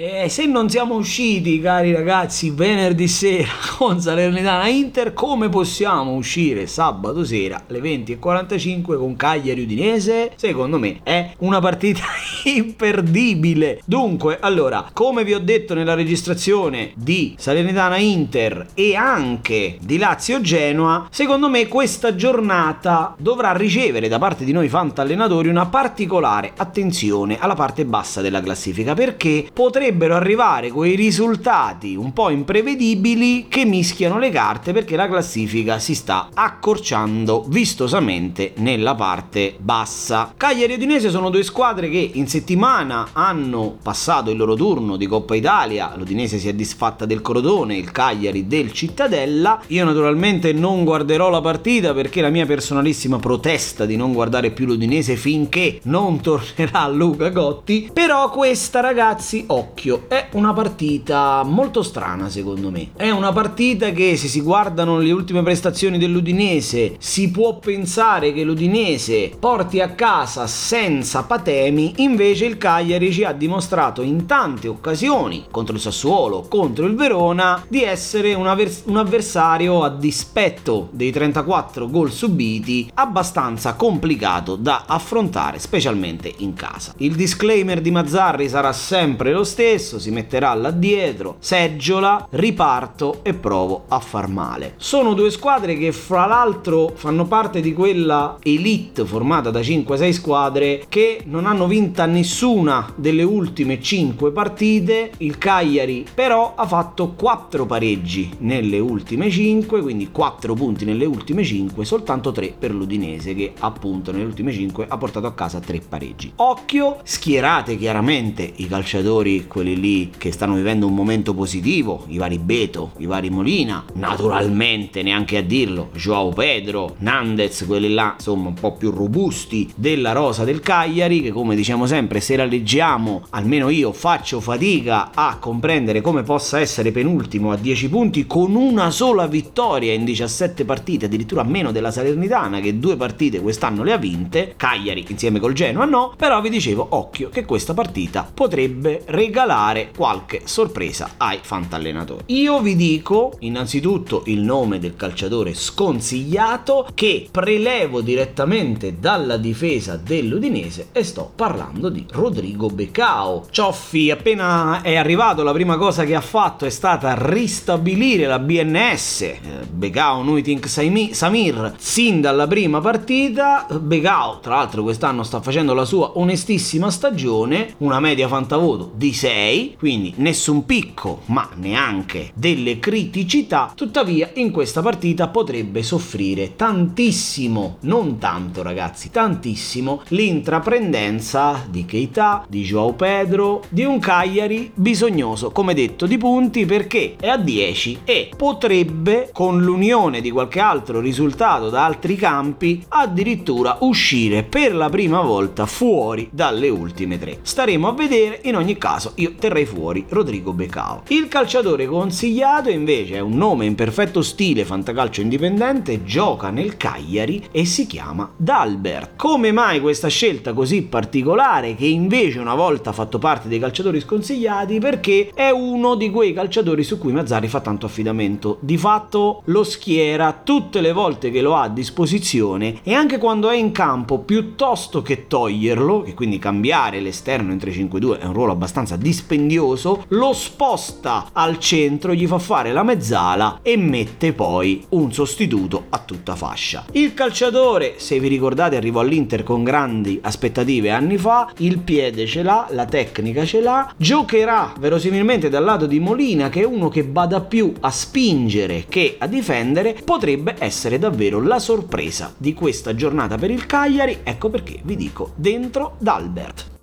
E se non siamo usciti, cari ragazzi, venerdì sera con Salernitana Inter, come possiamo uscire sabato sera alle 20.45 con Cagliari Udinese? Secondo me è una partita imperdibile. Dunque, allora, come vi ho detto nella registrazione di Salernitana Inter e anche di Lazio Genoa, secondo me questa giornata dovrà ricevere da parte di noi fantallenatori una particolare attenzione alla parte bassa della classifica perché potrebbe potrebbero arrivare quei risultati un po' imprevedibili che mischiano le carte perché la classifica si sta accorciando vistosamente nella parte bassa. Cagliari e Udinese sono due squadre che in settimana hanno passato il loro turno di Coppa Italia, l'Udinese si è disfatta del Crotone, il Cagliari del Cittadella. Io naturalmente non guarderò la partita perché la mia personalissima protesta di non guardare più l'Udinese finché non tornerà Luca Gotti, però questa ragazzi occhio occhio, è una partita molto strana secondo me. È una partita che se si guardano le ultime prestazioni dell'Udinese si può pensare che l'Udinese porti a casa senza patemi, invece il Cagliari ci ha dimostrato in tante occasioni contro il Sassuolo, contro il Verona, di essere un, avvers- un avversario a dispetto dei 34 gol subiti abbastanza complicato da affrontare, specialmente in casa. Il disclaimer di Mazzarri sarà sempre lo stesso stesso, si metterà là dietro, seggiola, riparto e provo a far male. Sono due squadre che fra l'altro fanno parte di quella elite formata da 5-6 squadre che non hanno vinta nessuna delle ultime 5 partite. Il Cagliari però ha fatto 4 pareggi nelle ultime 5, quindi 4 punti nelle ultime 5, soltanto 3 per l'Udinese che appunto nelle ultime 5 ha portato a casa 3 pareggi. Occhio, schierate chiaramente i calciatori quelli lì che stanno vivendo un momento positivo, i vari Beto, i vari Molina, naturalmente neanche a dirlo, Joao Pedro, Nandez, quelli là insomma un po' più robusti della rosa del Cagliari che come diciamo sempre se la leggiamo almeno io faccio fatica a comprendere come possa essere penultimo a 10 punti con una sola vittoria in 17 partite, addirittura meno della Salernitana che due partite quest'anno le ha vinte, Cagliari insieme col Genoa no, però vi dicevo occhio che questa partita potrebbe regalare regalare qualche sorpresa ai fantallenatori. Io vi dico innanzitutto il nome del calciatore sconsigliato che prelevo direttamente dalla difesa dell'Udinese e sto parlando di Rodrigo Becao. Cioffi appena è arrivato la prima cosa che ha fatto è stata ristabilire la BNS. Eh, Becao Nuitink Samir sin dalla prima partita. Becao tra l'altro quest'anno sta facendo la sua onestissima stagione, una media fantavoto di 6 6, quindi nessun picco, ma neanche delle criticità, tuttavia in questa partita potrebbe soffrire tantissimo, non tanto ragazzi, tantissimo l'intraprendenza di Keita, di Joao Pedro, di un Cagliari bisognoso, come detto, di punti perché è a 10 e potrebbe con l'unione di qualche altro risultato da altri campi addirittura uscire per la prima volta fuori dalle ultime tre. Staremo a vedere, in ogni caso io terrei fuori Rodrigo Becao. Il calciatore consigliato invece è un nome in perfetto stile fantacalcio indipendente, gioca nel Cagliari e si chiama Dalbert. Come mai questa scelta così particolare che invece una volta ha fatto parte dei calciatori sconsigliati? Perché è uno di quei calciatori su cui Mazzari fa tanto affidamento. Di fatto lo schiera tutte le volte che lo ha a disposizione e anche quando è in campo piuttosto che toglierlo, che quindi cambiare l'esterno in 3-5-2 è un ruolo abbastanza difficile dispendioso, lo sposta al centro, gli fa fare la mezzala e mette poi un sostituto a tutta fascia. Il calciatore, se vi ricordate, arrivò all'Inter con grandi aspettative anni fa, il piede ce l'ha, la tecnica ce l'ha, giocherà verosimilmente dal lato di Molina che è uno che bada più a spingere che a difendere, potrebbe essere davvero la sorpresa di questa giornata per il Cagliari, ecco perché vi dico dentro d'Albert.